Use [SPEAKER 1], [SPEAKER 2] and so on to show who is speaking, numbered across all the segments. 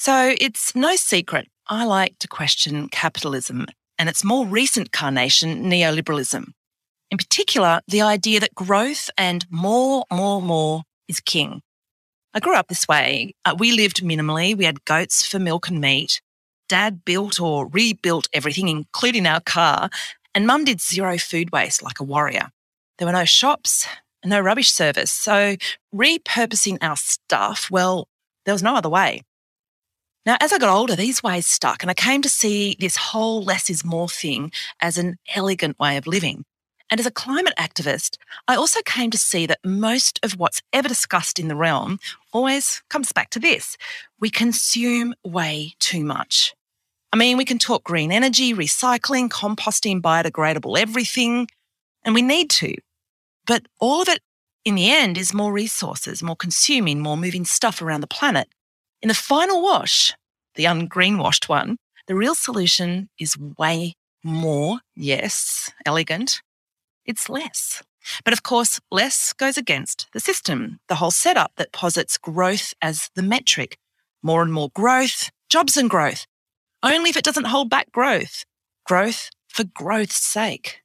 [SPEAKER 1] So it's no secret I like to question capitalism and its more recent carnation, neoliberalism. In particular, the idea that growth and more, more, more is king. I grew up this way. Uh, we lived minimally. We had goats for milk and meat. Dad built or rebuilt everything, including our car. And mum did zero food waste like a warrior. There were no shops, no rubbish service. So repurposing our stuff, well, there was no other way. Now, as I got older, these ways stuck, and I came to see this whole less is more thing as an elegant way of living. And as a climate activist, I also came to see that most of what's ever discussed in the realm always comes back to this we consume way too much. I mean, we can talk green energy, recycling, composting, biodegradable everything, and we need to. But all of it in the end is more resources, more consuming, more moving stuff around the planet. In the final wash, the ungreenwashed one, the real solution is way more, yes, elegant. It's less. But of course, less goes against the system, the whole setup that posits growth as the metric. More and more growth, jobs and growth. Only if it doesn't hold back growth. Growth for growth's sake.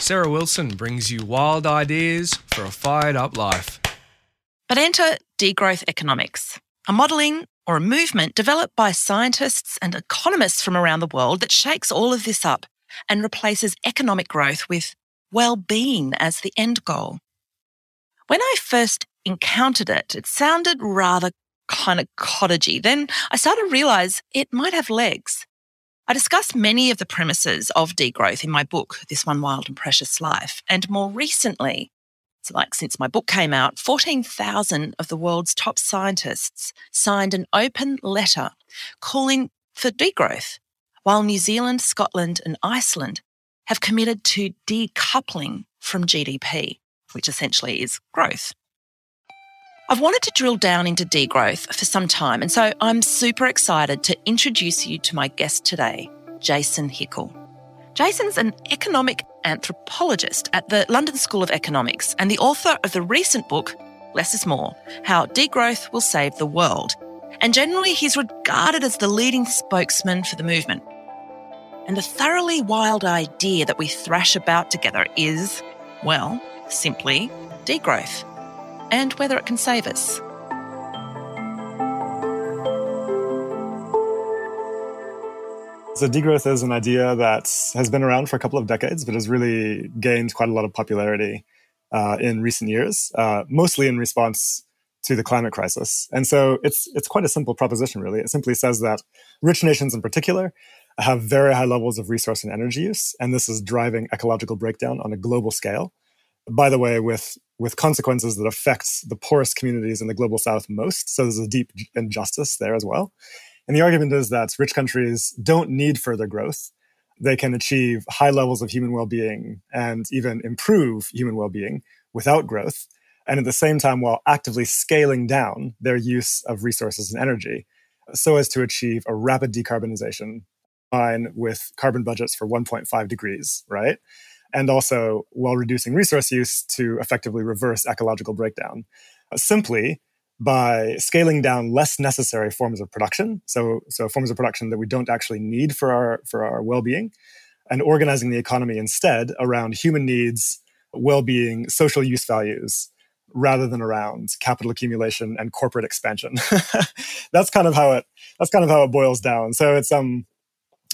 [SPEAKER 2] Sarah Wilson brings you wild ideas for a fired up life.
[SPEAKER 1] But enter degrowth economics a modelling or a movement developed by scientists and economists from around the world that shakes all of this up and replaces economic growth with well being as the end goal. When I first encountered it, it sounded rather kind of cottagey. Then I started to realize it might have legs. I discuss many of the premises of degrowth in my book, This One Wild and Precious Life, and more recently, so like since my book came out, 14,000 of the world's top scientists signed an open letter calling for degrowth, while New Zealand, Scotland, and Iceland have committed to decoupling from GDP, which essentially is growth. I've wanted to drill down into degrowth for some time, and so I'm super excited to introduce you to my guest today, Jason Hickel. Jason's an economic anthropologist at the London School of Economics and the author of the recent book, Less is More How Degrowth Will Save the World. And generally, he's regarded as the leading spokesman for the movement. And the thoroughly wild idea that we thrash about together is, well, simply degrowth and whether it can save us.
[SPEAKER 3] So degrowth is an idea that has been around for a couple of decades, but has really gained quite a lot of popularity uh, in recent years, uh, mostly in response to the climate crisis. And so it's it's quite a simple proposition, really. It simply says that rich nations, in particular, have very high levels of resource and energy use, and this is driving ecological breakdown on a global scale. By the way, with with consequences that affect the poorest communities in the global south most. So there's a deep injustice there as well. And the argument is that rich countries don't need further growth. They can achieve high levels of human well being and even improve human well being without growth. And at the same time, while actively scaling down their use of resources and energy so as to achieve a rapid decarbonization line with carbon budgets for 1.5 degrees, right? And also while reducing resource use to effectively reverse ecological breakdown. Simply, by scaling down less necessary forms of production, so so forms of production that we don't actually need for our for our well-being, and organizing the economy instead around human needs, well-being, social use values, rather than around capital accumulation and corporate expansion. that's kind of how it that's kind of how it boils down. So it's um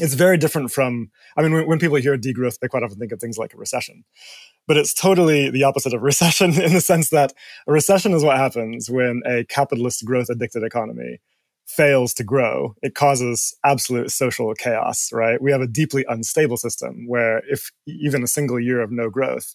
[SPEAKER 3] it's very different from I mean when, when people hear degrowth, they quite often think of things like a recession. But it's totally the opposite of recession in the sense that a recession is what happens when a capitalist growth addicted economy fails to grow, it causes absolute social chaos, right? We have a deeply unstable system where if even a single year of no growth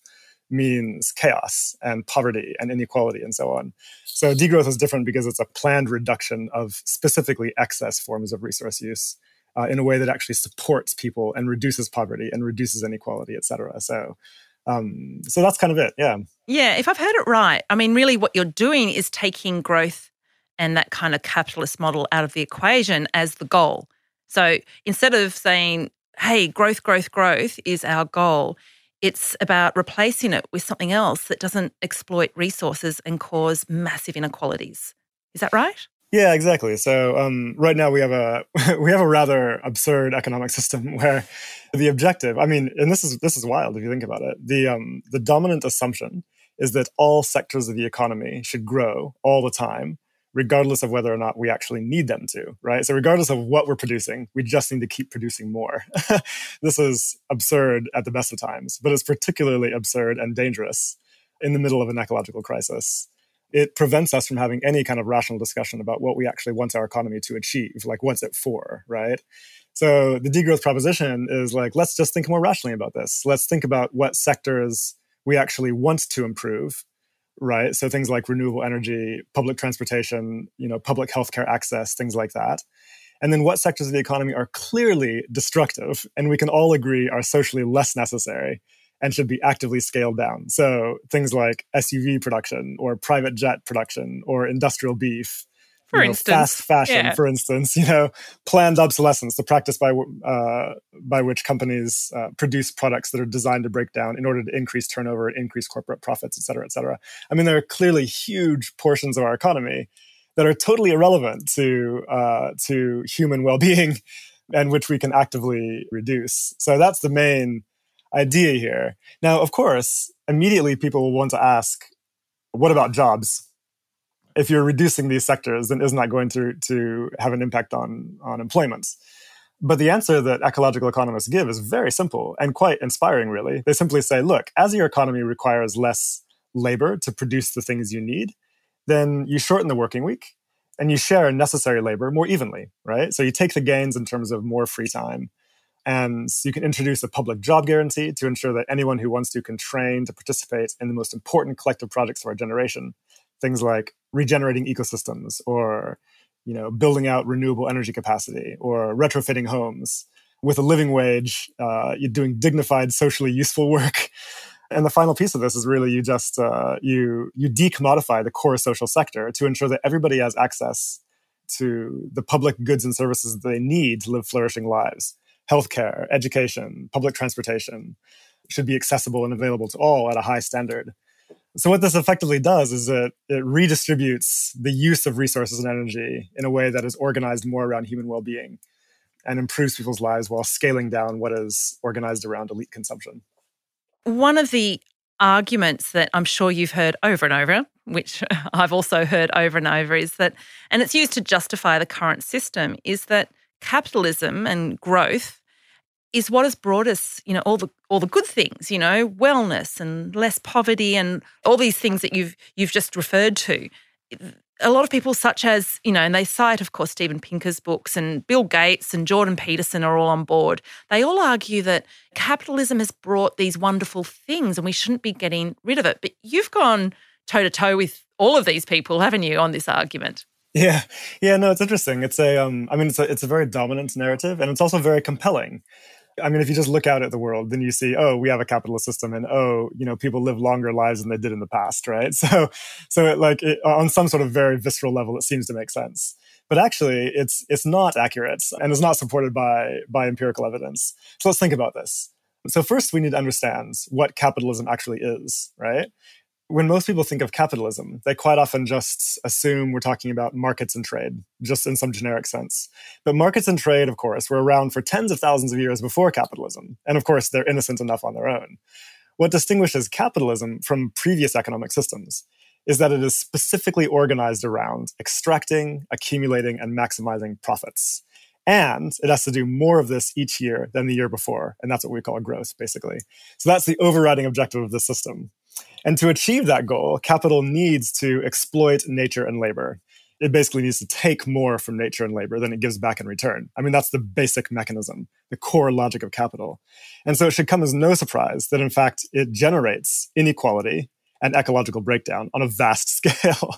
[SPEAKER 3] means chaos and poverty and inequality and so on. So degrowth is different because it's a planned reduction of specifically excess forms of resource use uh, in a way that actually supports people and reduces poverty and reduces inequality, et cetera. So um, so that's kind of it. Yeah.
[SPEAKER 1] Yeah. If I've heard it right, I mean, really what you're doing is taking growth and that kind of capitalist model out of the equation as the goal. So instead of saying, hey, growth, growth, growth is our goal, it's about replacing it with something else that doesn't exploit resources and cause massive inequalities. Is that right?
[SPEAKER 3] Yeah, exactly. So um, right now we have a we have a rather absurd economic system where the objective, I mean, and this is this is wild if you think about it. The um, the dominant assumption is that all sectors of the economy should grow all the time regardless of whether or not we actually need them to, right? So, regardless of what we're producing, we just need to keep producing more. this is absurd at the best of times, but it's particularly absurd and dangerous in the middle of an ecological crisis. It prevents us from having any kind of rational discussion about what we actually want our economy to achieve, like what's it for, right? So, the degrowth proposition is like, let's just think more rationally about this. Let's think about what sectors we actually want to improve right? So things like renewable energy, public transportation, you know, public healthcare access, things like that. And then what sectors of the economy are clearly destructive and we can all agree are socially less necessary and should be actively scaled down. So things like SUV production or private jet production or industrial beef
[SPEAKER 1] for
[SPEAKER 3] you know,
[SPEAKER 1] instance,
[SPEAKER 3] fast fashion,
[SPEAKER 1] yeah.
[SPEAKER 3] for instance, you know, planned obsolescence, the practice by uh, by which companies uh, produce products that are designed to break down in order to increase turnover and increase corporate profits, et cetera, et cetera. I mean, there are clearly huge portions of our economy that are totally irrelevant to uh, to human well being, and which we can actively reduce. So that's the main idea here. Now, of course, immediately people will want to ask, what about jobs? if you're reducing these sectors, then isn't that going to, to have an impact on, on employment? But the answer that ecological economists give is very simple and quite inspiring, really. They simply say, look, as your economy requires less labor to produce the things you need, then you shorten the working week and you share necessary labor more evenly, right? So you take the gains in terms of more free time. And you can introduce a public job guarantee to ensure that anyone who wants to can train to participate in the most important collective projects of our generation. Things like regenerating ecosystems or you know building out renewable energy capacity or retrofitting homes. With a living wage uh, you're doing dignified socially useful work. And the final piece of this is really you just uh, you you decommodify the core social sector to ensure that everybody has access to the public goods and services that they need to live flourishing lives healthcare education public transportation should be accessible and available to all at a high standard so what this effectively does is it, it redistributes the use of resources and energy in a way that is organized more around human well-being and improves people's lives while scaling down what is organized around elite consumption.
[SPEAKER 1] One of the arguments that I'm sure you've heard over and over, which I've also heard over and over, is that, and it's used to justify the current system, is that capitalism and growth is what has brought us, you know, all the all the good things, you know, wellness and less poverty and all these things that you've you've just referred to. A lot of people, such as you know, and they cite, of course, Steven Pinker's books and Bill Gates and Jordan Peterson are all on board. They all argue that capitalism has brought these wonderful things, and we shouldn't be getting rid of it. But you've gone toe to toe with all of these people, haven't you, on this argument?
[SPEAKER 3] Yeah, yeah, no, it's interesting. It's a, um, I mean, it's a, it's a very dominant narrative, and it's also very compelling. I mean, if you just look out at the world, then you see, oh, we have a capitalist system, and oh, you know, people live longer lives than they did in the past, right? So, so it, like it, on some sort of very visceral level, it seems to make sense. But actually, it's it's not accurate, and it's not supported by by empirical evidence. So let's think about this. So first, we need to understand what capitalism actually is, right? When most people think of capitalism, they quite often just assume we're talking about markets and trade, just in some generic sense. But markets and trade, of course, were around for tens of thousands of years before capitalism. And of course, they're innocent enough on their own. What distinguishes capitalism from previous economic systems is that it is specifically organized around extracting, accumulating, and maximizing profits. And it has to do more of this each year than the year before. And that's what we call growth, basically. So that's the overriding objective of the system. And to achieve that goal, capital needs to exploit nature and labor. It basically needs to take more from nature and labor than it gives back in return. I mean, that's the basic mechanism, the core logic of capital. And so it should come as no surprise that, in fact, it generates inequality and ecological breakdown on a vast scale.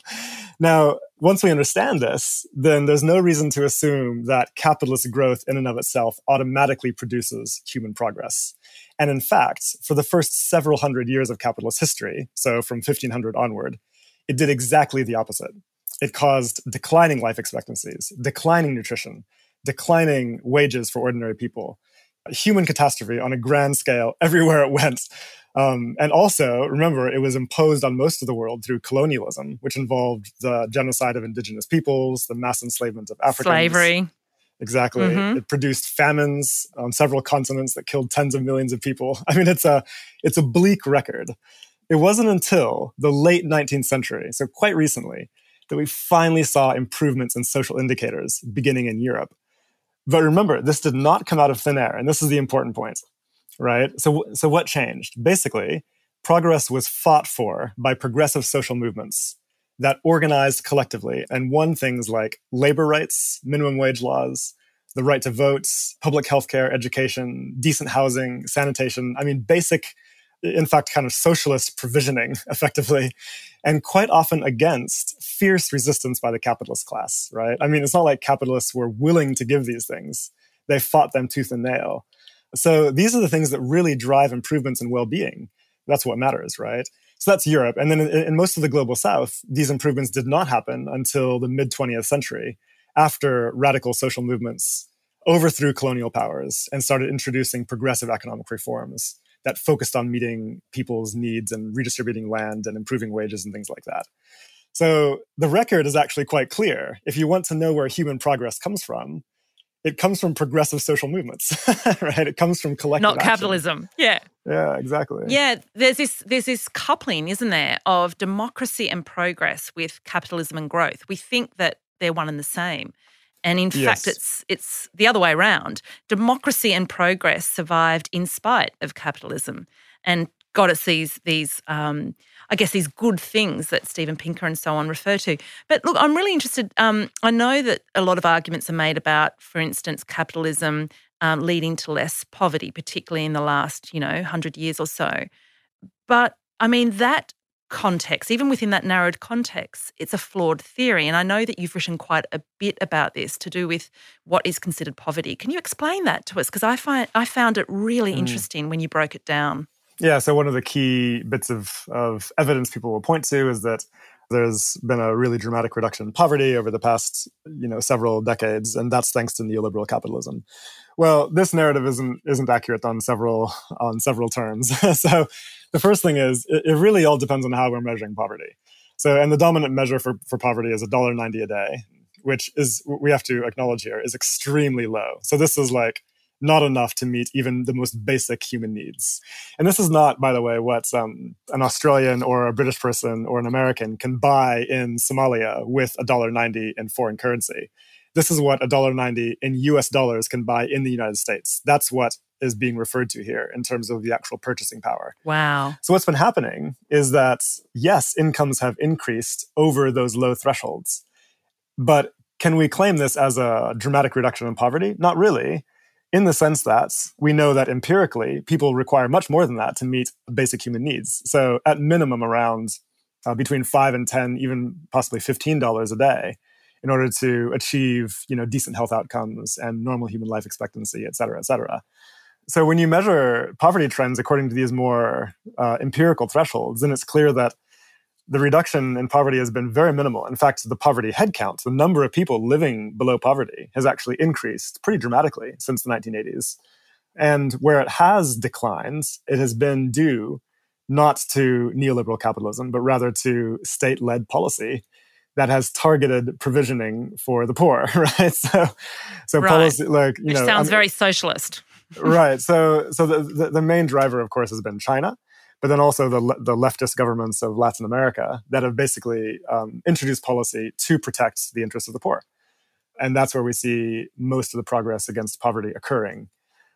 [SPEAKER 3] now, once we understand this, then there's no reason to assume that capitalist growth in and of itself automatically produces human progress. And in fact, for the first several hundred years of capitalist history, so from 1500 onward, it did exactly the opposite. It caused declining life expectancies, declining nutrition, declining wages for ordinary people, human catastrophe on a grand scale everywhere it went. Um, and also, remember, it was imposed on most of the world through colonialism, which involved the genocide of indigenous peoples, the mass enslavement of Africans.
[SPEAKER 1] Slavery.
[SPEAKER 3] Exactly. Mm-hmm. It produced famines on several continents that killed tens of millions of people. I mean, it's a it's a bleak record. It wasn't until the late 19th century, so quite recently, that we finally saw improvements in social indicators beginning in Europe. But remember, this did not come out of thin air, and this is the important point right? So, so what changed? Basically, progress was fought for by progressive social movements that organized collectively and won things like labor rights, minimum wage laws, the right to vote, public health care, education, decent housing, sanitation. I mean, basic, in fact, kind of socialist provisioning, effectively, and quite often against fierce resistance by the capitalist class, right? I mean, it's not like capitalists were willing to give these things, they fought them tooth and nail. So these are the things that really drive improvements in well-being. That's what matters, right? So that's Europe. And then in, in most of the global south, these improvements did not happen until the mid 20th century after radical social movements overthrew colonial powers and started introducing progressive economic reforms that focused on meeting people's needs and redistributing land and improving wages and things like that. So the record is actually quite clear. If you want to know where human progress comes from, it comes from progressive social movements, right? It comes from collective.
[SPEAKER 1] Not capitalism.
[SPEAKER 3] Yeah. Yeah, exactly.
[SPEAKER 1] Yeah, there's this there's this coupling, isn't there, of democracy and progress with capitalism and growth. We think that they're one and the same. And in yes. fact, it's it's the other way around. Democracy and progress survived in spite of capitalism, and got us these these um, I guess, these good things that Steven Pinker and so on refer to. But look, I'm really interested. Um, I know that a lot of arguments are made about, for instance, capitalism um, leading to less poverty, particularly in the last, you know, hundred years or so. But I mean, that context, even within that narrowed context, it's a flawed theory. And I know that you've written quite a bit about this to do with what is considered poverty. Can you explain that to us? Because I find I found it really mm. interesting when you broke it down.
[SPEAKER 3] Yeah, so one of the key bits of, of evidence people will point to is that there's been a really dramatic reduction in poverty over the past, you know, several decades, and that's thanks to neoliberal capitalism. Well, this narrative isn't isn't accurate on several on several terms. so, the first thing is it, it, really all depends on how we're measuring poverty. So, and the dominant measure for for poverty is a dollar ninety a day, which is we have to acknowledge here is extremely low. So, this is like not enough to meet even the most basic human needs. And this is not, by the way, what um, an Australian or a British person or an American can buy in Somalia with a dollar ninety in foreign currency. This is what a dollar ninety in US dollars can buy in the United States. That's what is being referred to here in terms of the actual purchasing power.
[SPEAKER 1] Wow.
[SPEAKER 3] So what's been happening is that yes, incomes have increased over those low thresholds. But can we claim this as a dramatic reduction in poverty? Not really in the sense that we know that empirically people require much more than that to meet basic human needs. So at minimum around uh, between five and 10, even possibly $15 a day in order to achieve, you know, decent health outcomes and normal human life expectancy, et cetera, et cetera. So when you measure poverty trends according to these more uh, empirical thresholds, then it's clear that the reduction in poverty has been very minimal. In fact, the poverty headcount, the number of people living below poverty, has actually increased pretty dramatically since the 1980s. And where it has declined, it has been due not to neoliberal capitalism, but rather to state led policy that has targeted provisioning for the poor, right? So, so
[SPEAKER 1] right. policy like you Which know sounds I mean, very socialist.
[SPEAKER 3] right. So, so the, the the main driver, of course, has been China, but then also the, the leftist governments of Latin America that have basically um, introduced policy to protect the interests of the poor. And that's where we see most of the progress against poverty occurring.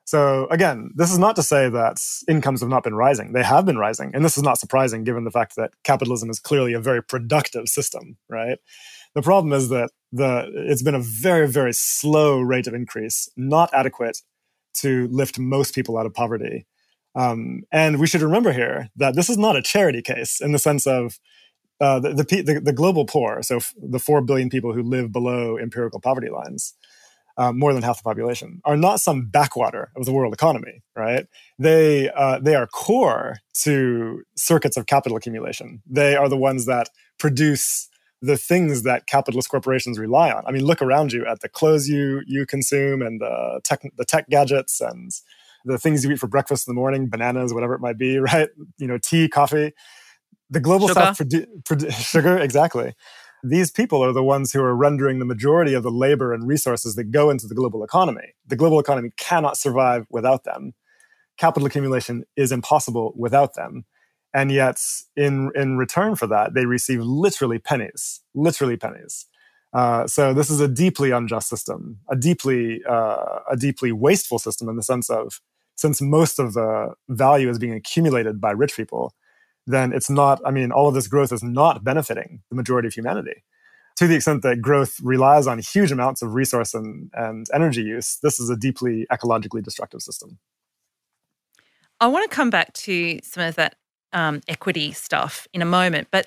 [SPEAKER 3] So again, this is not to say that incomes have not been rising. They have been rising. And this is not surprising given the fact that capitalism is clearly a very productive system, right? The problem is that the it's been a very, very slow rate of increase, not adequate to lift most people out of poverty. Um, and we should remember here that this is not a charity case in the sense of uh, the, the, the, global poor, so f- the 4 billion people who live below empirical poverty lines, uh, more than half the population, are not some backwater of the world economy, right? They, uh, they are core to circuits of capital accumulation. They are the ones that produce the things that capitalist corporations rely on. I mean, look around you at the clothes you, you consume and the tech, the tech gadgets and the things you eat for breakfast in the morning, bananas, whatever it might be, right? You know, tea, coffee. The global sugar. south produ- produ- sugar, exactly. These people are the ones who are rendering the majority of the labor and resources that go into the global economy. The global economy cannot survive without them. Capital accumulation is impossible without them. And yet, in, in return for that, they receive literally pennies, literally pennies. Uh, so this is a deeply unjust system, a deeply uh, a deeply wasteful system in the sense of since most of the value is being accumulated by rich people, then it's not. I mean, all of this growth is not benefiting the majority of humanity. To the extent that growth relies on huge amounts of resource and, and energy use, this is a deeply ecologically destructive system.
[SPEAKER 1] I want to come back to some of that um, equity stuff in a moment, but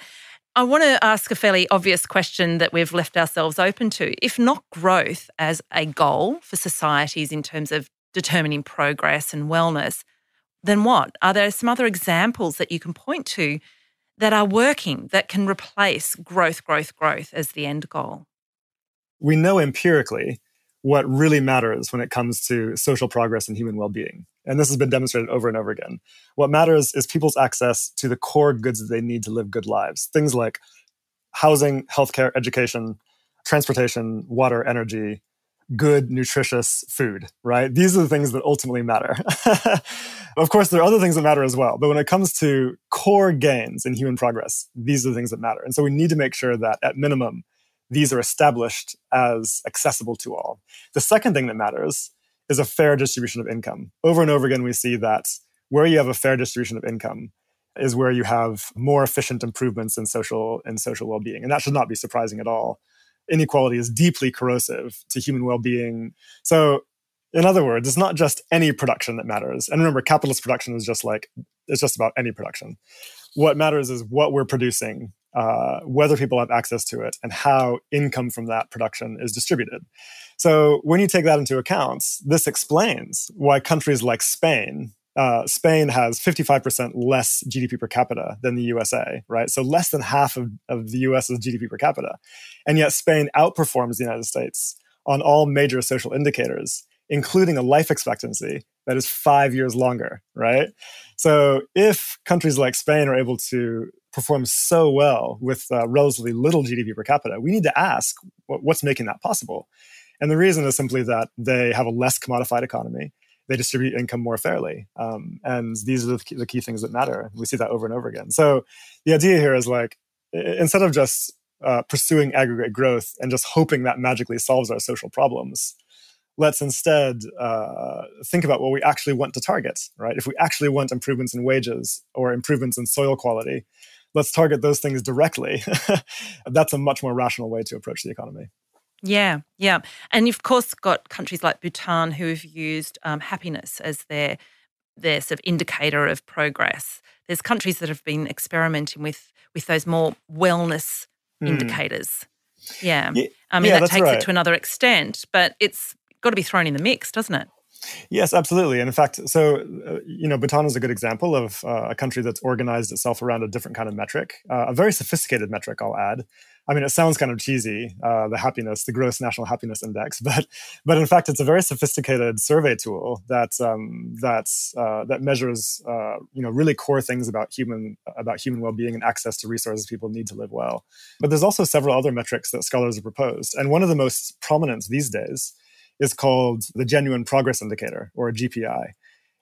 [SPEAKER 1] I want to ask a fairly obvious question that we've left ourselves open to. If not growth as a goal for societies in terms of determining progress and wellness, then what? Are there some other examples that you can point to that are working that can replace growth, growth, growth as the end goal?
[SPEAKER 3] We know empirically what really matters when it comes to social progress and human well being. And this has been demonstrated over and over again. What matters is people's access to the core goods that they need to live good lives. Things like housing, healthcare, education, transportation, water, energy, good, nutritious food, right? These are the things that ultimately matter. of course, there are other things that matter as well. But when it comes to core gains in human progress, these are the things that matter. And so we need to make sure that at minimum, these are established as accessible to all. The second thing that matters is a fair distribution of income. Over and over again, we see that where you have a fair distribution of income is where you have more efficient improvements in social in social well-being. And that should not be surprising at all. Inequality is deeply corrosive to human well-being. So in other words, it's not just any production that matters. And remember, capitalist production is just like it's just about any production. What matters is what we're producing uh, whether people have access to it, and how income from that production is distributed. So when you take that into account, this explains why countries like Spain, uh, Spain has 55% less GDP per capita than the USA, right? So less than half of, of the US's GDP per capita. And yet Spain outperforms the United States on all major social indicators, including a life expectancy that is five years longer, right? So if countries like Spain are able to perform so well with uh, relatively little GDP per capita, we need to ask what's making that possible. And the reason is simply that they have a less commodified economy. They distribute income more fairly. Um, and these are the key, the key, things that matter. We see that over and over again. So the idea here is like, instead of just uh, pursuing aggregate growth and just hoping that magically solves our social problems, let's instead uh, think about what we actually want to target, right? If we actually want improvements in wages or improvements in soil quality, let's target those things directly. That's a much more rational way to approach the economy.
[SPEAKER 1] Yeah, yeah. And you've, of course, got countries like Bhutan who have used um, happiness as their, their sort of indicator of progress. There's countries that have been experimenting with, with those more wellness mm. indicators. Yeah. yeah. I mean,
[SPEAKER 3] yeah,
[SPEAKER 1] that takes
[SPEAKER 3] right.
[SPEAKER 1] it to another extent, but it's got to be thrown in the mix, doesn't it?
[SPEAKER 3] Yes, absolutely. And in fact, so, uh, you know, Bhutan is a good example of uh, a country that's organized itself around a different kind of metric, uh, a very sophisticated metric, I'll add. I mean, it sounds kind of cheesy, uh, the happiness, the gross national happiness index, but, but in fact, it's a very sophisticated survey tool that, um, that's, uh, that measures, uh, you know, really core things about human, about human well-being and access to resources people need to live well. But there's also several other metrics that scholars have proposed. And one of the most prominent these days is called the Genuine Progress Indicator, or GPI.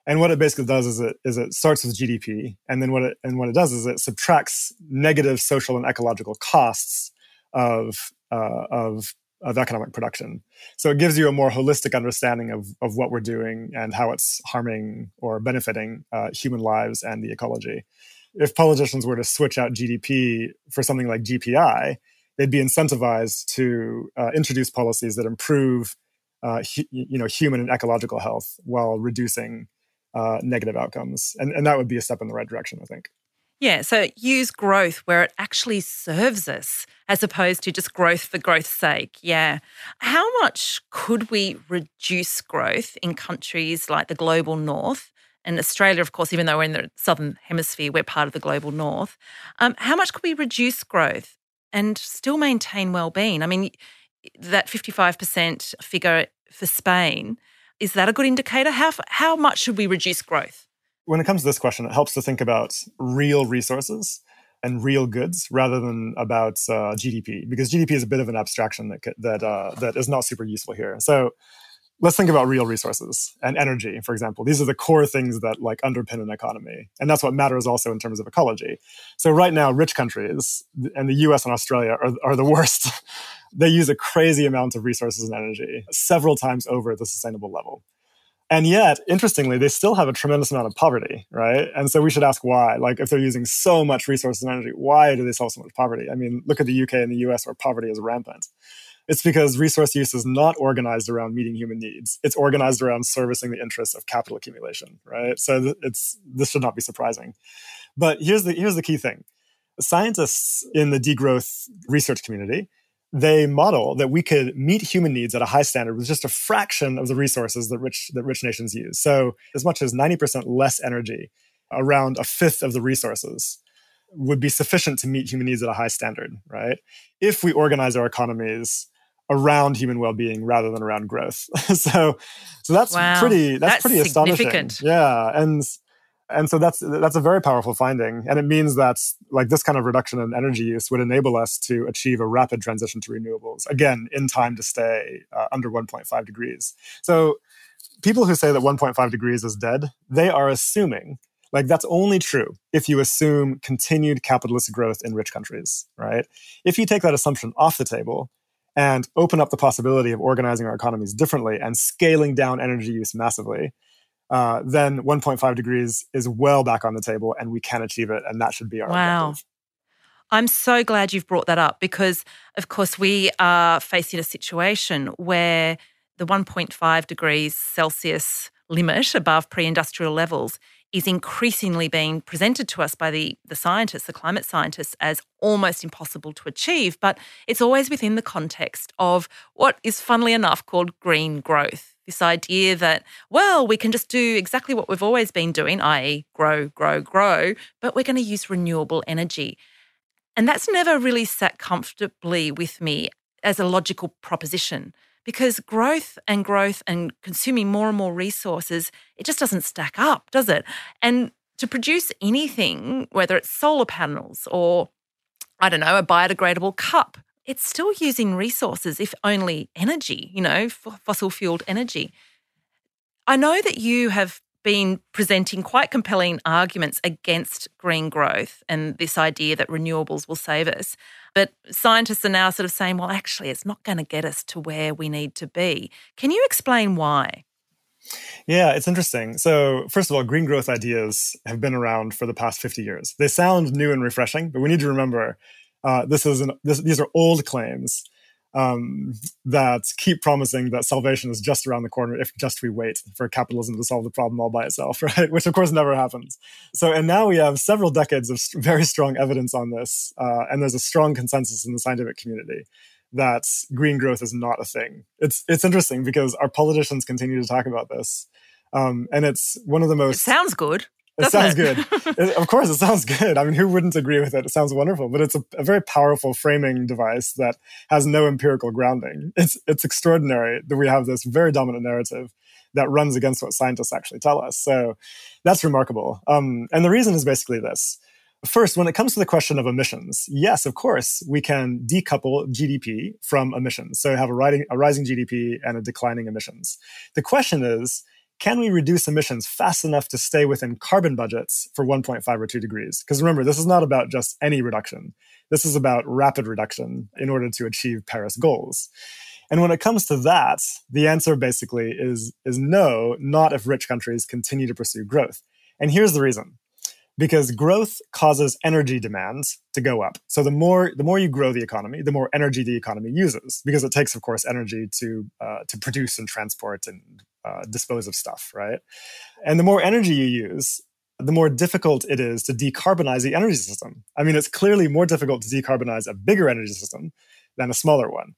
[SPEAKER 3] And what it basically does is it is it starts with GDP, and then what it and what it does is it subtracts negative social and ecological costs of uh, of of economic production. So it gives you a more holistic understanding of of what we're doing and how it's harming or benefiting uh, human lives and the ecology. If politicians were to switch out GDP for something like GPI, they'd be incentivized to uh, introduce policies that improve, uh, hu- you know, human and ecological health while reducing uh, negative outcomes. And, and that would be a step in the right direction, I think.
[SPEAKER 1] Yeah, so use growth where it actually serves us as opposed to just growth for growth's sake. Yeah. How much could we reduce growth in countries like the global north? And Australia, of course, even though we're in the southern hemisphere, we're part of the global north. Um, how much could we reduce growth and still maintain well-being? I mean, that 55% figure for Spain is that a good indicator? How, how much should we reduce growth?
[SPEAKER 3] When it comes to this question, it helps to think about real resources and real goods rather than about uh, GDP, because GDP is a bit of an abstraction that that uh, that is not super useful here. So let's think about real resources and energy, for example. These are the core things that like underpin an economy, and that's what matters also in terms of ecology. So right now, rich countries and the U.S. and Australia are are the worst. they use a crazy amount of resources and energy, several times over the sustainable level. And yet, interestingly, they still have a tremendous amount of poverty, right? And so we should ask why. Like, if they're using so much resources and energy, why do they have so much poverty? I mean, look at the UK and the US where poverty is rampant. It's because resource use is not organized around meeting human needs. It's organized around servicing the interests of capital accumulation, right? So it's this should not be surprising. But here's the here's the key thing. Scientists in the degrowth research community they model that we could meet human needs at a high standard with just a fraction of the resources that rich that rich nations use. So as much as 90% less energy, around a fifth of the resources would be sufficient to meet human needs at a high standard, right? If we organize our economies around human well-being rather than around growth. so so that's
[SPEAKER 1] wow.
[SPEAKER 3] pretty that's,
[SPEAKER 1] that's
[SPEAKER 3] pretty astonishing. Yeah, and and so that's that's a very powerful finding. And it means that like this kind of reduction in energy use would enable us to achieve a rapid transition to renewables again in time to stay uh, under 1.5 degrees. So people who say that 1.5 degrees is dead they are assuming like that's only true if you assume continued capitalist growth in rich countries right? If you take that assumption off the table and open up the possibility of organizing our economies differently and scaling down energy use massively uh, then 1.5 degrees is well back on the table and we can achieve it. And that should be our wow. objective.
[SPEAKER 1] I'm so glad you've brought that up because, of course, we are facing a situation where the 1.5 degrees Celsius limit above pre industrial levels is increasingly being presented to us by the, the scientists, the climate scientists, as almost impossible to achieve. But it's always within the context of what is, funnily enough, called green growth this idea that, well, we can just do exactly what we've always been doing, i.e., grow, grow, grow, but we're going to use renewable energy. And that's never really sat comfortably with me as a logical proposition because growth and growth and consuming more and more resources, it just doesn't stack up, does it? And to produce anything, whether it's solar panels or I don't know, a biodegradable cup it's still using resources, if only energy, you know, fossil fueled energy. I know that you have been presenting quite compelling arguments against green growth and this idea that renewables will save us. But scientists are now sort of saying, well, actually, it's not going to get us to where we need to be. Can you explain why?
[SPEAKER 3] Yeah, it's interesting. So, first of all, green growth ideas have been around for the past 50 years. They sound new and refreshing, but we need to remember uh, this is an, this, these are old claims um, that keep promising that salvation is just around the corner if just we wait for capitalism to solve the problem all by itself, right? Which of course never happens. So, and now we have several decades of very strong evidence on this, uh, and there's a strong consensus in the scientific community that green growth is not a thing. It's it's interesting because our politicians continue to talk about this, um, and it's one of the most. It
[SPEAKER 1] sounds good.
[SPEAKER 3] It sounds it? good. it, of course, it sounds good. I mean, who wouldn't agree with it? It sounds wonderful, but it's a, a, very powerful framing device that has no empirical grounding. It's it's extraordinary that we have this very dominant narrative that runs against what scientists actually tell us. So that's remarkable. Um, and the reason is basically this. First, when it comes to the question of emissions, yes, of course, we can decouple GDP from emissions. So have a rising, a rising GDP and a declining emissions. The question is, can we reduce emissions fast enough to stay within carbon budgets for 1.5 or 2 degrees? Because remember, this is not about just any reduction. This is about rapid reduction in order to achieve Paris goals. And when it comes to that, the answer basically is, is no, not if rich countries continue to pursue growth. And here's the reason because growth causes energy demands to go up. So the more the more you grow the economy, the more energy the economy uses, because it takes, of course, energy to uh, to produce and transport and uh, dispose of stuff, right? And the more energy you use, the more difficult it is to decarbonize the energy system. I mean, it's clearly more difficult to decarbonize a bigger energy system than a smaller one.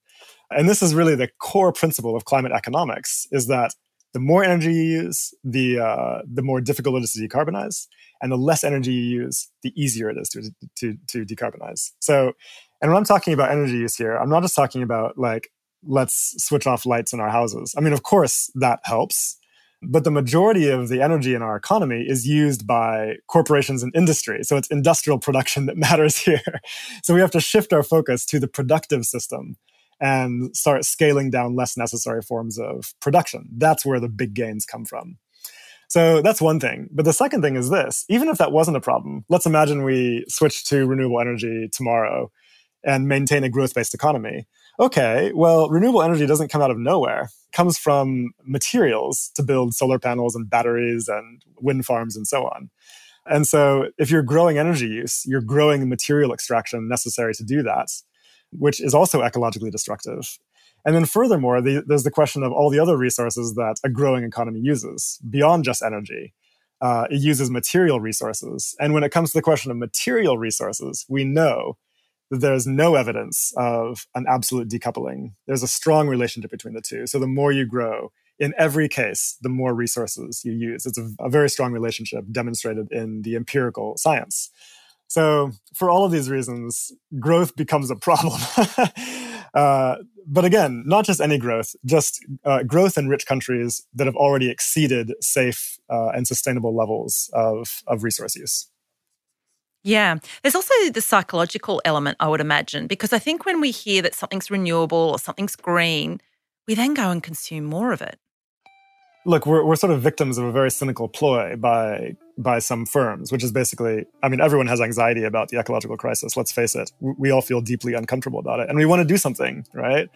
[SPEAKER 3] And this is really the core principle of climate economics: is that the more energy you use, the uh, the more difficult it is to decarbonize, and the less energy you use, the easier it is to to to decarbonize. So, and when I'm talking about energy use here, I'm not just talking about like let's switch off lights in our houses. I mean, of course that helps, but the majority of the energy in our economy is used by corporations and industry. So it's industrial production that matters here. So we have to shift our focus to the productive system and start scaling down less necessary forms of production. That's where the big gains come from. So that's one thing. But the second thing is this even if that wasn't a problem, let's imagine we switch to renewable energy tomorrow and maintain a growth based economy. Okay, well, renewable energy doesn't come out of nowhere. It comes from materials to build solar panels and batteries and wind farms and so on. And so if you're growing energy use, you're growing the material extraction necessary to do that which is also ecologically destructive. And then furthermore, the, there's the question of all the other resources that a growing economy uses beyond just energy. Uh, it uses material resources. And when it comes to the question of material resources, we know that there's no evidence of an absolute decoupling. There's a strong relationship between the two. So the more you grow, in every case, the more resources you use. It's a, a very strong relationship demonstrated in the empirical science. So, for all of these reasons, growth becomes a problem. uh, but again, not just any growth, just uh, growth in rich countries that have already exceeded safe uh, and sustainable levels of, of resource use.
[SPEAKER 1] Yeah. There's also the psychological element, I would imagine, because I think when we hear that something's renewable or something's green, we then go and consume more of it
[SPEAKER 3] look, we're, we're sort of victims of a very cynical ploy by by some firms, which is basically, I mean, everyone has anxiety about the ecological crisis. Let's face it, we all feel deeply uncomfortable about it, and we want to do something, right?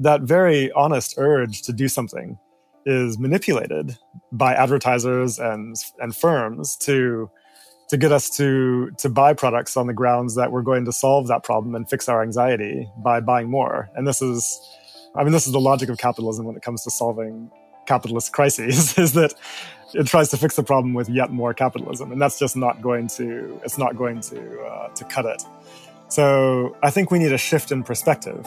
[SPEAKER 3] That very honest urge to do something is manipulated by advertisers and and firms to to get us to to buy products on the grounds that we're going to solve that problem and fix our anxiety by buying more. And this is I mean, this is the logic of capitalism when it comes to solving capitalist crises is that it tries to fix the problem with yet more capitalism, and that's just not going to it's not going to uh, to cut it. So I think we need a shift in perspective.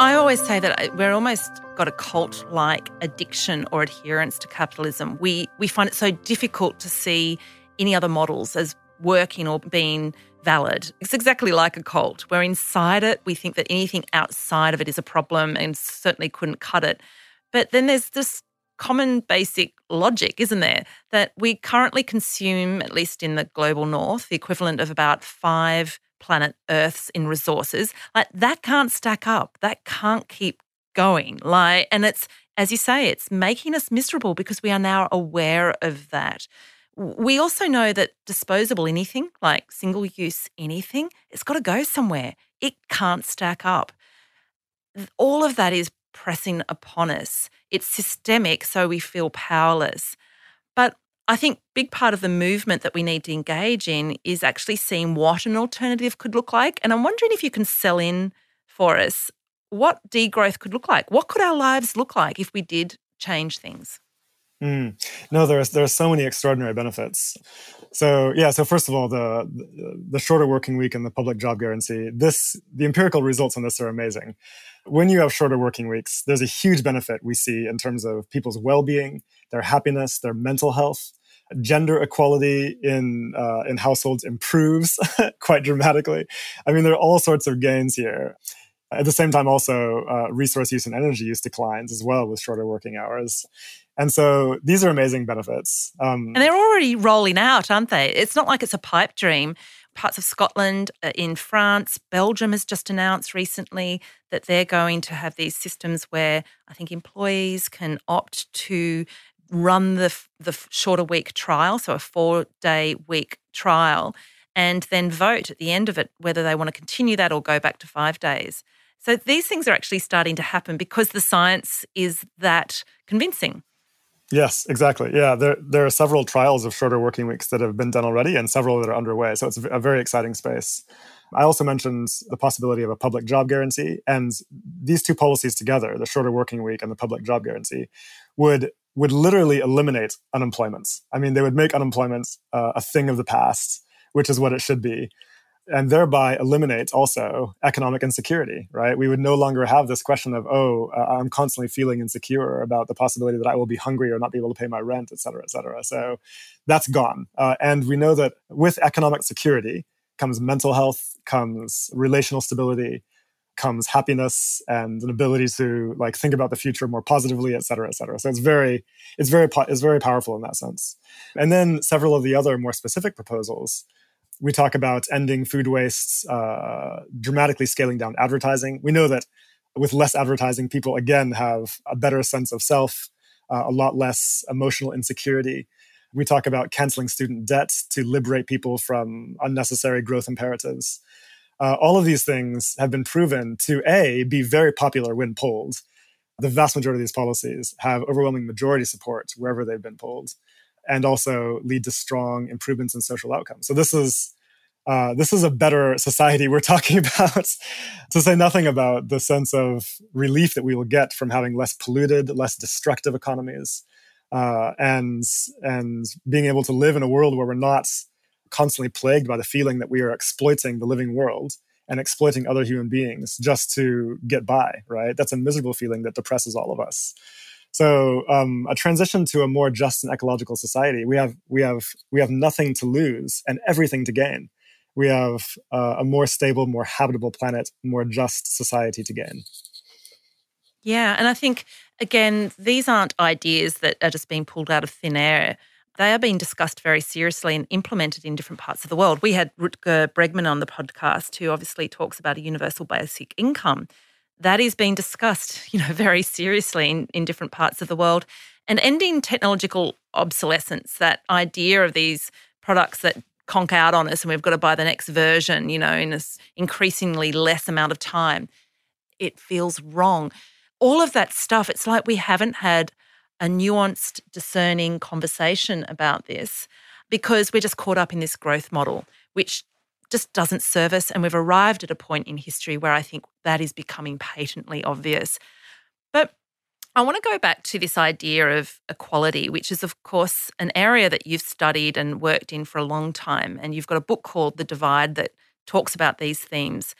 [SPEAKER 1] I always say that we're almost got a cult like addiction or adherence to capitalism. We we find it so difficult to see any other models as working or being valid. It's exactly like a cult. We're inside it. We think that anything outside of it is a problem and certainly couldn't cut it. But then there's this common basic logic, isn't there? That we currently consume, at least in the global north, the equivalent of about five planet Earths in resources. Like that can't stack up. That can't keep going. Like, and it's, as you say, it's making us miserable because we are now aware of that. We also know that disposable anything, like single use anything, it's got to go somewhere. It can't stack up. All of that is pressing upon us. It's systemic, so we feel powerless. I think big part of the movement that we need to engage in is actually seeing what an alternative could look like. And I'm wondering if you can sell in for us what degrowth could look like. What could our lives look like if we did change things?
[SPEAKER 3] Mm. No, there's there's so many extraordinary benefits. So yeah, so first of all, the the shorter working week and the public job guarantee. This the empirical results on this are amazing. When you have shorter working weeks, there's a huge benefit we see in terms of people's well-being, their happiness, their mental health. Gender equality in uh, in households improves quite dramatically. I mean, there are all sorts of gains here. At the same time, also uh, resource use and energy use declines as well with shorter working hours. And so these are amazing benefits.
[SPEAKER 1] Um, and they're already rolling out, aren't they? It's not like it's a pipe dream. Parts of Scotland, uh, in France, Belgium has just announced recently that they're going to have these systems where I think employees can opt to run the the shorter week trial, so a four day week trial, and then vote at the end of it whether they want to continue that or go back to five days. So these things are actually starting to happen because the science is that convincing.
[SPEAKER 3] Yes, exactly. Yeah, there there are several trials of shorter working weeks that have been done already, and several that are underway. So it's a very exciting space. I also mentioned the possibility of a public job guarantee, and these two policies together, the shorter working week and the public job guarantee, would would literally eliminate unemployment. I mean, they would make unemployment uh, a thing of the past, which is what it should be and thereby eliminate also economic insecurity, right? We would no longer have this question of, oh, uh, I'm constantly feeling insecure about the possibility that I will be hungry or not be able to pay my rent, et cetera, et cetera. So that's gone. Uh, and we know that with economic security comes mental health, comes relational stability, comes happiness and an ability to like think about the future more positively, et cetera, et cetera. So it's very, it's very, it's very powerful in that sense. And then several of the other more specific proposals we talk about ending food wastes, uh, dramatically scaling down advertising. We know that with less advertising, people again have a better sense of self, uh, a lot less emotional insecurity. We talk about canceling student debt to liberate people from unnecessary growth imperatives. Uh, all of these things have been proven to A, be very popular when polled. The vast majority of these policies have overwhelming majority support wherever they've been polled and also lead to strong improvements in social outcomes. So this is uh, this is a better society we're talking about. to say nothing about the sense of relief that we will get from having less polluted, less destructive economies, uh, and and being able to live in a world where we're not constantly plagued by the feeling that we are exploiting the living world and exploiting other human beings just to get by. Right? That's a miserable feeling that depresses all of us. So um, a transition to a more just and ecological society, we have we have we have nothing to lose and everything to gain. We have uh, a more stable, more habitable planet, more just society to gain.
[SPEAKER 1] Yeah, and I think again, these aren't ideas that are just being pulled out of thin air. They are being discussed very seriously and implemented in different parts of the world. We had Rutger Bregman on the podcast, who obviously talks about a universal basic income that is being discussed, you know, very seriously in, in different parts of the world. And ending technological obsolescence, that idea of these products that conk out on us and we've got to buy the next version, you know, in this increasingly less amount of time, it feels wrong. All of that stuff, it's like we haven't had a nuanced, discerning conversation about this because we're just caught up in this growth model, which just doesn't serve us. And we've arrived at a point in history where I think that is becoming patently obvious. But I want to go back to this idea of equality, which is, of course, an area that you've studied and worked in for a long time. And you've got a book called The Divide that talks about these themes.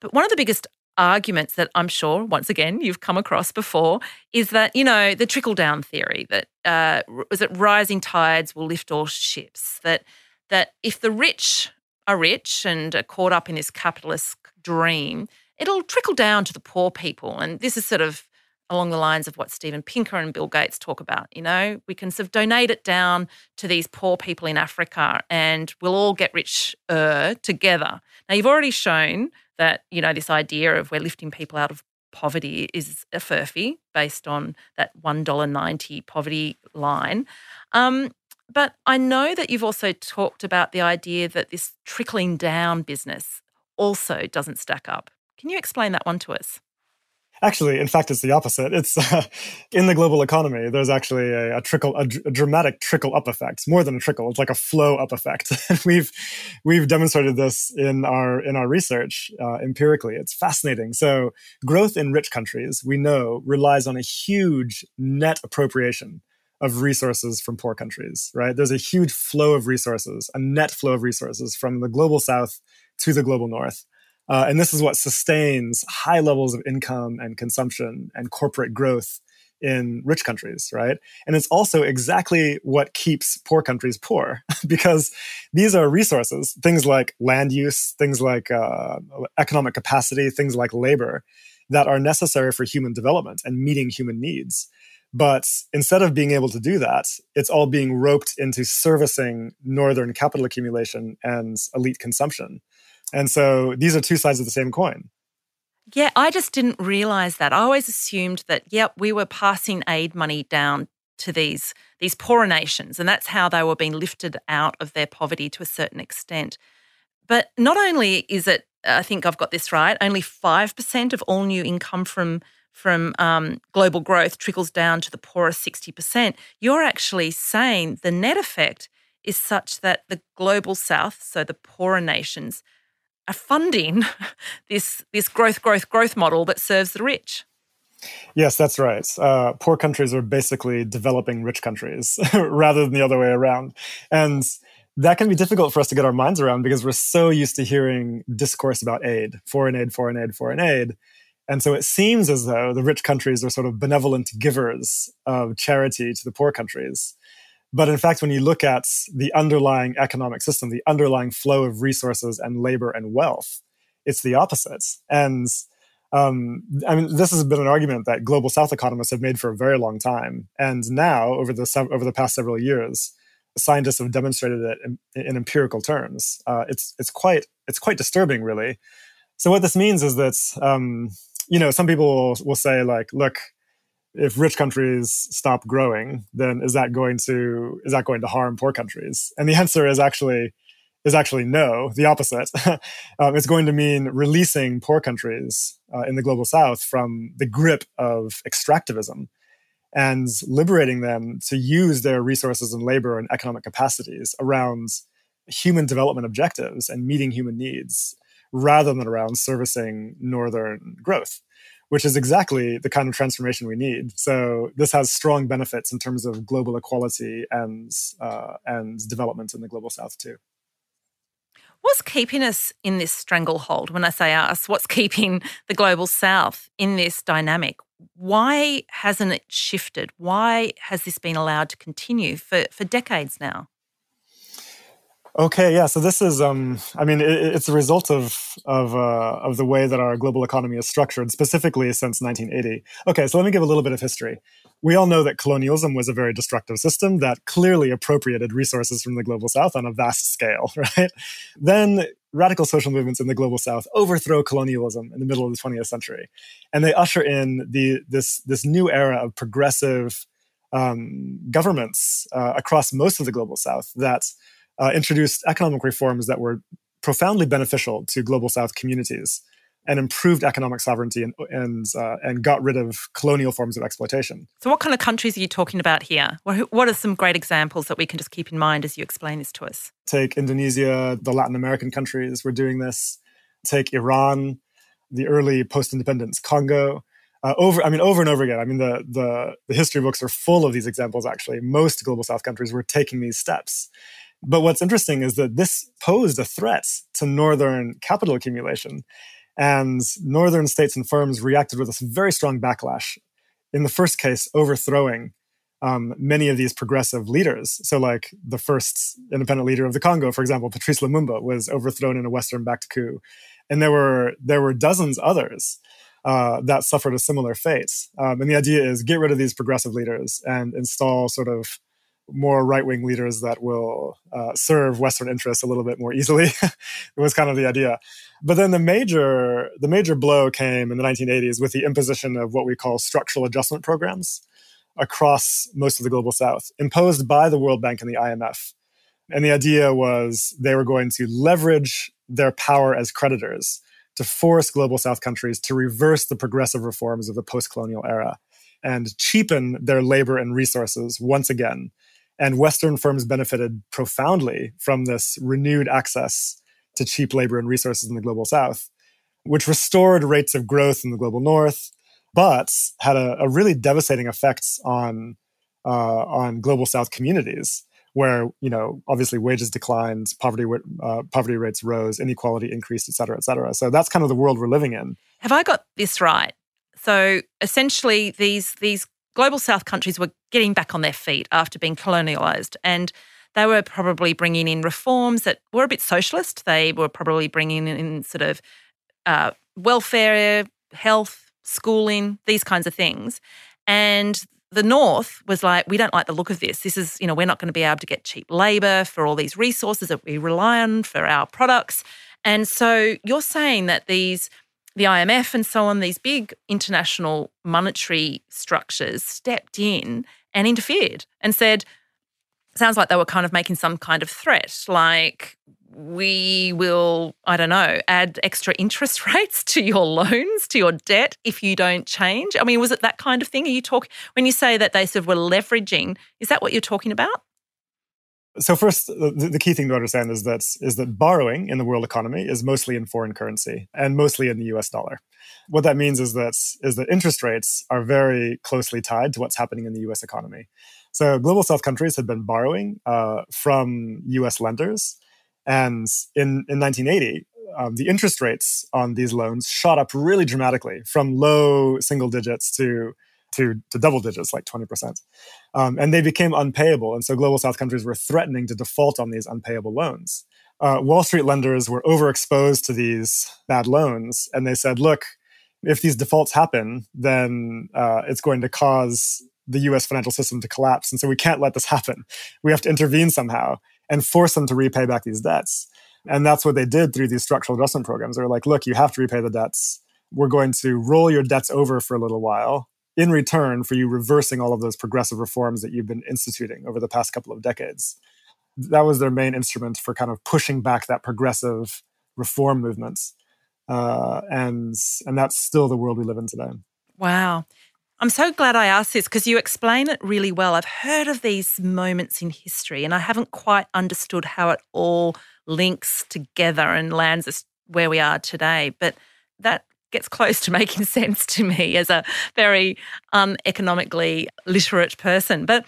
[SPEAKER 1] But one of the biggest arguments that I'm sure, once again, you've come across before is that, you know, the trickle down theory that uh, was that rising tides will lift all ships, that that if the rich are rich and are caught up in this capitalist dream, it'll trickle down to the poor people. And this is sort of along the lines of what Steven Pinker and Bill Gates talk about. You know, we can sort of donate it down to these poor people in Africa and we'll all get rich together. Now, you've already shown that, you know, this idea of we're lifting people out of poverty is a furphy based on that $1.90 poverty line. Um, But I know that you've also talked about the idea that this trickling down business also doesn't stack up. Can you explain that one to us?
[SPEAKER 3] Actually, in fact, it's the opposite. It's uh, in the global economy. There's actually a, a trickle, a, a, dramatic trickle up effect. It's more than a trickle, it's like a flow up effect. we've we've demonstrated this in our in our research uh, empirically. It's fascinating. So, growth in rich countries, we know, relies on a huge net appropriation of resources from poor countries. Right? There's a huge flow of resources, a net flow of resources from the global south to the global north. Uh, and this is what sustains high levels of income and consumption and corporate growth in rich countries, right? And it's also exactly what keeps poor countries poor because these are resources, things like land use, things like uh, economic capacity, things like labor that are necessary for human development and meeting human needs. But instead of being able to do that, it's all being roped into servicing northern capital accumulation and elite consumption. And so these are two sides of the same coin.
[SPEAKER 1] Yeah, I just didn't realize that. I always assumed that, yep, we were passing aid money down to these these poorer nations, and that's how they were being lifted out of their poverty to a certain extent. But not only is it, I think I've got this right, only five percent of all new income from from um, global growth trickles down to the sixty percent. You're actually saying the net effect is such that the global south, so the poorer nations, are funding this this growth, growth, growth model that serves the rich.
[SPEAKER 3] Yes, that's right. Uh, poor countries are basically developing rich countries rather than the other way around. And that can be difficult for us to get our minds around because we're so used to hearing discourse about aid, foreign aid, foreign aid, foreign aid. And so it seems as though the rich countries are sort of benevolent givers of charity to the poor countries. But in fact, when you look at the underlying economic system, the underlying flow of resources and labor and wealth, it's the opposite. And um, I mean, this has been an argument that global South economists have made for a very long time. And now, over the over the past several years, scientists have demonstrated it in, in empirical terms. Uh, it's it's quite it's quite disturbing, really. So what this means is that um, you know some people will, will say like, look, if rich countries stop growing, then is that going to is that going to harm poor countries? And the answer is actually is actually no. The opposite. um, it's going to mean releasing poor countries uh, in the global south from the grip of extractivism and liberating them to use their resources and labor and economic capacities around human development objectives and meeting human needs rather than around servicing northern growth which is exactly the kind of transformation we need. So this has strong benefits in terms of global equality and uh, and development in the global south too.
[SPEAKER 1] What's keeping us in this stranglehold? When I say us, what's keeping the global south in this dynamic? Why hasn't it shifted? Why has this been allowed to continue for, for decades now?
[SPEAKER 3] Okay, yeah. So this is, um, I mean, it, it's a result of of uh, of the way that our global economy is structured, specifically since 1980. Okay, so let me give a little bit of history. We all know that colonialism was a very destructive system that clearly appropriated resources from the global south on a vast scale, right? Then radical social movements in the global south overthrow colonialism in the middle of the 20th century, and they usher in the this this new era of progressive um, governments uh, across most of the global south that uh, introduced economic reforms that were profoundly beneficial to global South communities and improved economic sovereignty and and, uh, and got rid of colonial forms of exploitation.
[SPEAKER 1] So, what kind of countries are you talking about here? What are some great examples that we can just keep in mind as you explain this to us?
[SPEAKER 3] Take Indonesia, the Latin American countries were doing this. Take Iran, the early post-independence Congo. Uh, over, I mean, over and over again. I mean, the, the the history books are full of these examples. Actually, most global South countries were taking these steps, but what's interesting is that this posed a threat to northern capital accumulation. And northern states and firms reacted with a very strong backlash. In the first case, overthrowing um, many of these progressive leaders. So, like the first independent leader of the Congo, for example, Patrice Lumumba, was overthrown in a Western-backed coup, and there were there were dozens others uh, that suffered a similar fate. Um, and the idea is get rid of these progressive leaders and install sort of more right wing leaders that will uh, serve Western interests a little bit more easily. it was kind of the idea. But then the major the major blow came in the 1980s with the imposition of what we call structural adjustment programs. across most of the global south, imposed by the World Bank and the IMF. And the idea was they were going to leverage their power as creditors to force global south countries to reverse the progressive reforms of the post colonial era and cheapen their labor and resources once again. And Western firms benefited profoundly from this renewed access to cheap labor and resources in the global south, which restored rates of growth in the global north, but had a, a really devastating effects on uh, on global south communities where you know obviously wages declined poverty uh, poverty rates rose inequality increased et cetera et cetera. So that's kind of the world we're living in.
[SPEAKER 1] Have i got this right? So essentially these these global south countries were getting back on their feet after being colonialized and they were probably bringing in reforms that were a bit socialist they were probably bringing in sort of uh, welfare health schooling, these kinds of things. And the North was like, we don't like the look of this. This is, you know, we're not going to be able to get cheap labor for all these resources that we rely on for our products. And so you're saying that these, the IMF and so on, these big international monetary structures stepped in and interfered and said, sounds like they were kind of making some kind of threat, like we will, I don't know, add extra interest rates to your loans, to your debt if you don't change? I mean, was it that kind of thing? Are you talking, when you say that they sort of were leveraging, is that what you're talking about?
[SPEAKER 3] So first, the, the, key thing to understand is that is that borrowing in the world economy is mostly in foreign currency and mostly in the U.S. dollar. What that means is that is that interest rates are very closely tied to what's happening in the U.S. economy. So global South countries had been borrowing uh, from U.S. lenders and in, in 1980, um, the interest rates on these loans shot up really dramatically from low single digits to to, to double digits, like 20%. Um, and they became unpayable. And so global South countries were threatening to default on these unpayable loans. Uh, Wall Street lenders were overexposed to these bad loans. And they said, look, if these defaults happen, then uh, it's going to cause the US financial system to collapse. And so we can't let this happen. We have to intervene somehow and force them to repay back these debts. And that's what they did through these structural adjustment programs. They're like, look, you have to repay the debts. We're going to roll your debts over for a little while in return for you reversing all of those progressive reforms that you've been instituting over the past couple of decades. That was their main instrument for kind of pushing back that progressive reform movements. Uh, and and that's still the world we live in today.
[SPEAKER 1] Wow. I'm so glad I asked this because you explain it really well. I've heard of these moments in history and I haven't quite understood how it all links together and lands us where we are today. But that gets close to making sense to me as a very uneconomically literate person. But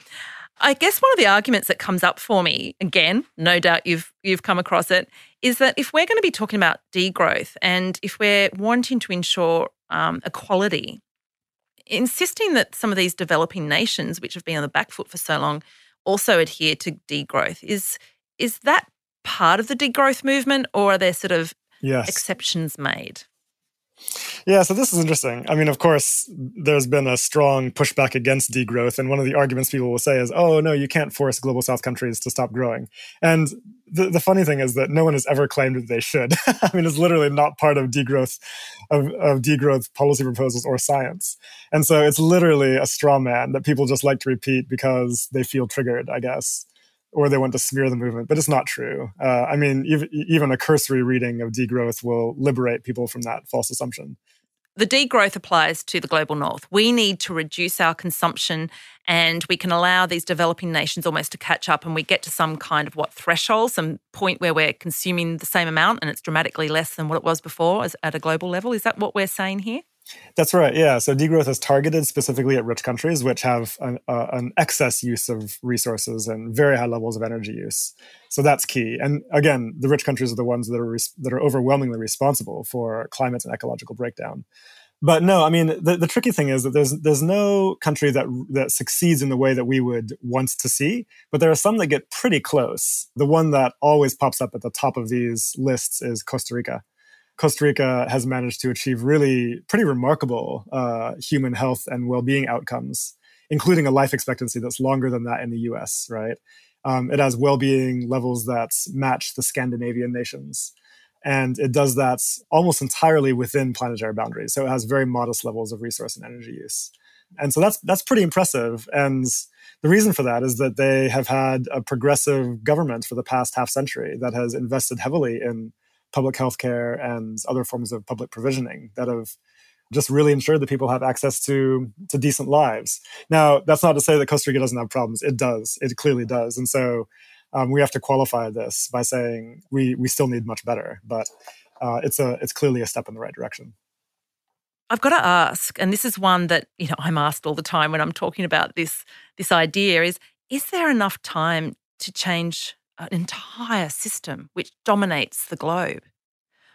[SPEAKER 1] I guess one of the arguments that comes up for me, again, no doubt you've you've come across it, is that if we're going to be talking about degrowth and if we're wanting to ensure um, equality insisting that some of these developing nations, which have been on the back foot for so long, also adhere to degrowth. Is is that part of the degrowth movement, or are there sort of yes. exceptions made?
[SPEAKER 3] Yeah, so this is interesting. I mean, of course, there's been a strong pushback against degrowth. And one of the arguments people will say is, oh, no, you can't force global South countries to stop growing. And the, the funny thing is that no one has ever claimed that they should. I mean, it's literally not part of degrowth, of, of degrowth policy proposals or science. And so it's literally a straw man that people just like to repeat because they feel triggered, I guess or they want to smear the movement, but it's not true. Uh, I mean, even, even a cursory reading of degrowth will liberate people from that false assumption.
[SPEAKER 1] The degrowth applies to the global north. We need to reduce our consumption and we can allow these developing nations almost to catch up and we get to some kind of what threshold, some point where we're consuming the same amount and it's dramatically less than what it was before as, at a global level. Is that what we're saying here?
[SPEAKER 3] That's right. Yeah. So degrowth is targeted specifically at rich countries, which have an, uh, an, excess use of resources and very high levels of energy use. So that's key. And again, the rich countries are the ones that are res- that are overwhelmingly responsible for climate and ecological breakdown. But no, I mean the, the tricky thing is that there's there's no country that that succeeds in the way that we would want to see, but there are some that get pretty close. The one that always pops up at the top of these lists is Costa Rica. Costa Rica has managed to achieve really pretty remarkable uh, human health and well-being outcomes, including a life expectancy that's longer than that in the U.S. Right? Um, it has well-being levels that match the Scandinavian nations, and it does that almost entirely within planetary boundaries. So it has very modest levels of resource and energy use. And so that's that's pretty impressive. And the reason for that is that they have had a progressive government for the past half century that has invested heavily in public health care and other forms of public provisioning that have just really ensured that people have access to to decent lives. Now, that's not to say that Costa Rica doesn't have problems. It does. It clearly does. And so um, we have to qualify this by saying we we still need much better. But uh, it's a it's clearly a step in the right direction.
[SPEAKER 1] I've got to ask, and this is one that you know I'm asked all the time when I'm talking about this this idea: is is there enough time to change an entire system which dominates the globe?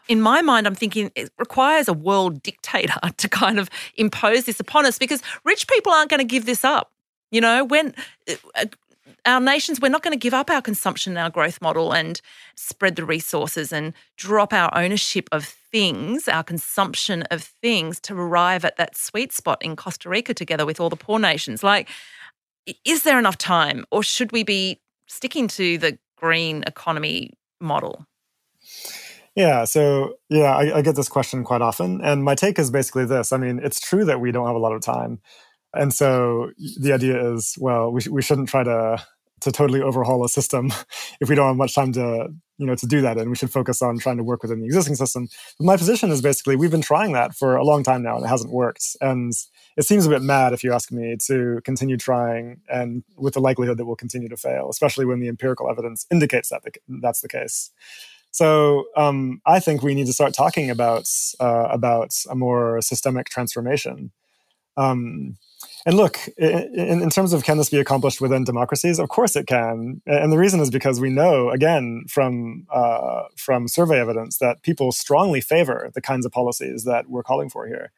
[SPEAKER 1] In my mind, I'm thinking it requires a world dictator to kind of impose this upon us because rich people aren't going to give this up. You know, when uh, our nations, we're not going to give up our consumption and our growth model and spread the resources and drop our ownership of things, our consumption of things to arrive at that sweet spot in Costa Rica together with all the poor nations. Like, is there enough time or should we be sticking to the green economy model?
[SPEAKER 3] Yeah, so yeah, I, I, get this question quite often. And my take is basically this I mean, it's true that we don't have a lot of time. And so the idea is, well, we, sh- we shouldn't try to to totally overhaul a system if we don't have much time to you know to do that and we should focus on trying to work within the existing system but my position is basically we've been trying that for a long time now and it hasn't worked and it seems a bit mad if you ask me to continue trying and with the likelihood that we'll continue to fail especially when the empirical evidence indicates that the, that's the case so um, i think we need to start talking about uh, about a more systemic transformation um, and look, in, in, terms of can this be accomplished within democracies? Of course it can. And the reason is because we know, again, from uh, from survey evidence, that people strongly favor the kinds of policies that we're calling for here.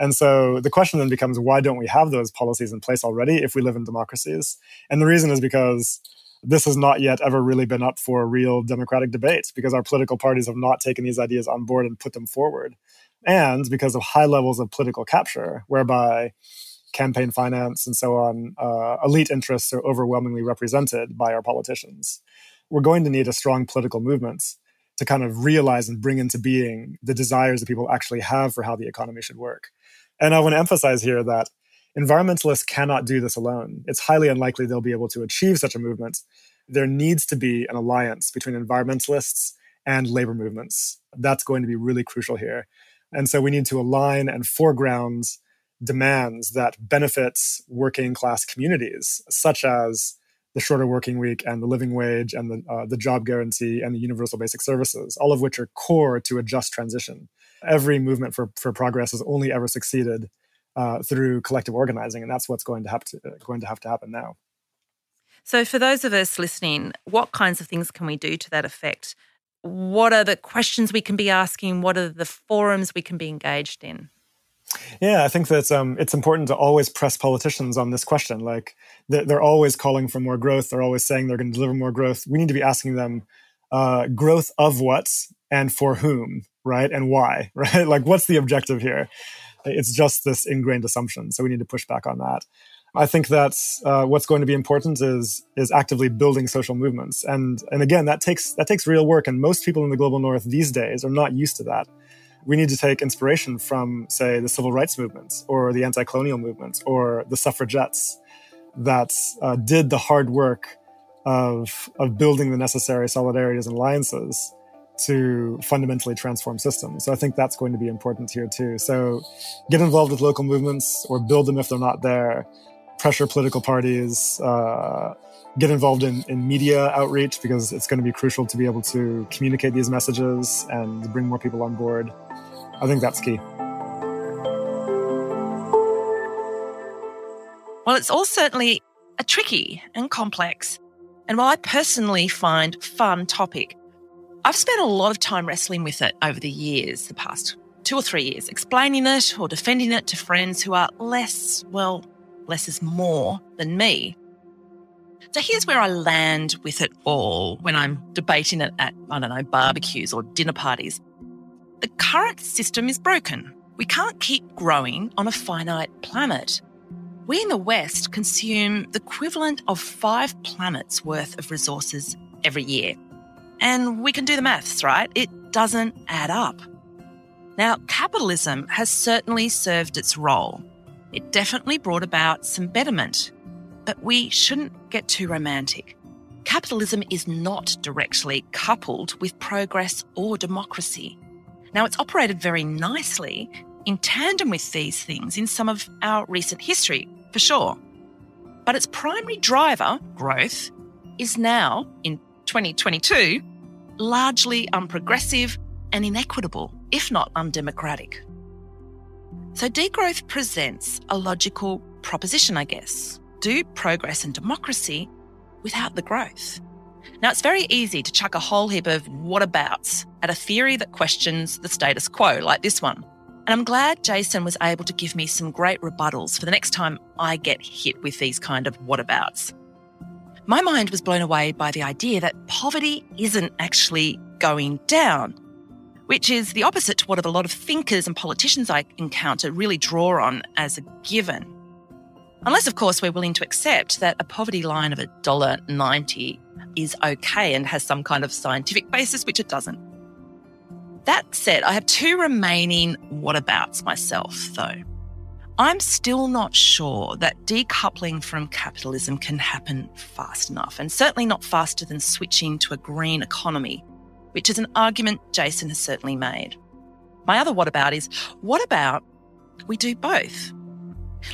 [SPEAKER 3] And so the question then becomes, why don't we have those policies in place already if we live in democracies? And the reason is because this has not yet ever really been up for a real democratic debate because our political parties have not taken these ideas on board and put them forward. And because of high levels of political capture, whereby campaign finance and so on, uh, elite interests are overwhelmingly represented by our politicians. We're going to need a strong political movement to kind of realize and bring into being the desires that people actually have for how the economy should work. And I want to emphasize here that environmentalists cannot do this alone. It's highly unlikely they'll be able to achieve such a movement. There needs to be an alliance between environmentalists and labor movements. That's going to be really crucial here. And so we need to align and foreground demands that benefits working class communities, such as the shorter working week and the living wage and the, uh, the job guarantee and the universal basic services, all of which are core to a just transition. Every movement for, for progress has only ever succeeded uh, through collective organizing, and that's what's going to have to uh, going to have to happen now.
[SPEAKER 1] So, for those of us listening, what kinds of things can we do to that effect? What are the questions we can be asking? What are the forums we can be engaged in?
[SPEAKER 3] Yeah, I think that um, it's important to always press politicians on this question. Like they're, they're always calling for more growth. They're always saying they're going to deliver more growth. We need to be asking them uh, growth of what and for whom, right? And why, right? Like what's the objective here? It's just this ingrained assumption. So we need to push back on that. I think that's uh, what's going to be important is is actively building social movements, and and again that takes that takes real work. And most people in the global north these days are not used to that we need to take inspiration from, say, the civil rights movements or the anti colonial movements or the suffragettes that uh, did the hard work of, of building the necessary solidarities and alliances to fundamentally transform systems. So I think that's going to be important here too. So get involved with local movements or build them if they're not there, pressure political parties, uh, get involved in, in media outreach because it's going to be crucial to be able to communicate these messages and bring more people on board. I think that's key.
[SPEAKER 1] Well, it's all certainly a tricky and complex, and while I personally find fun topic, I've spent a lot of time wrestling with it over the years, the past two or three years, explaining it or defending it to friends who are less, well, less is more than me. So here's where I land with it all when I'm debating it at, I don't know, barbecues or dinner parties. The current system is broken. We can't keep growing on a finite planet. We in the West consume the equivalent of five planets worth of resources every year. And we can do the maths, right? It doesn't add up. Now, capitalism has certainly served its role. It definitely brought about some betterment. But we shouldn't get too romantic. Capitalism is not directly coupled with progress or democracy. Now, it's operated very nicely in tandem with these things in some of our recent history, for sure. But its primary driver, growth, is now, in 2022, largely unprogressive and inequitable, if not undemocratic. So, degrowth presents a logical proposition, I guess. Do progress and democracy without the growth. Now, it's very easy to chuck a whole heap of whatabouts at a theory that questions the status quo, like this one. And I'm glad Jason was able to give me some great rebuttals for the next time I get hit with these kind of whatabouts. My mind was blown away by the idea that poverty isn't actually going down, which is the opposite to what a lot of thinkers and politicians I encounter really draw on as a given. Unless, of course, we're willing to accept that a poverty line of $1.90 is okay and has some kind of scientific basis, which it doesn't. That said, I have two remaining whatabouts myself, though. I'm still not sure that decoupling from capitalism can happen fast enough, and certainly not faster than switching to a green economy, which is an argument Jason has certainly made. My other what about is what about we do both?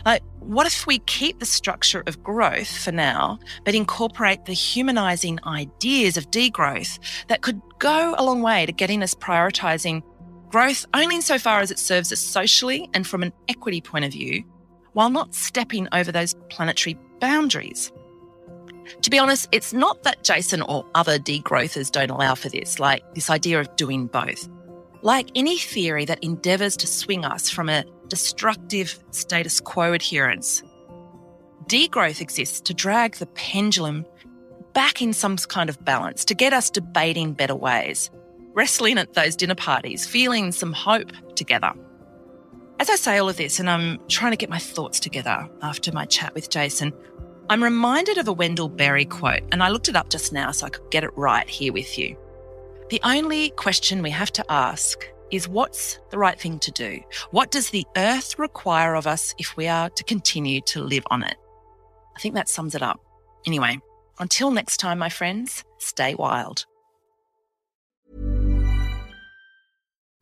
[SPEAKER 1] Like, what if we keep the structure of growth for now, but incorporate the humanizing ideas of degrowth that could go a long way to getting us prioritizing growth only insofar as it serves us socially and from an equity point of view, while not stepping over those planetary boundaries? To be honest, it's not that Jason or other degrowthers don't allow for this, like this idea of doing both. Like any theory that endeavours to swing us from a destructive status quo adherence, degrowth exists to drag the pendulum back in some kind of balance, to get us debating better ways, wrestling at those dinner parties, feeling some hope together. As I say all of this, and I'm trying to get my thoughts together after my chat with Jason, I'm reminded of a Wendell Berry quote, and I looked it up just now so I could get it right here with you. The only question we have to ask is what's the right thing to do? What does the earth require of us if we are to continue to live on it? I think that sums it up. Anyway, until next time, my friends, stay wild.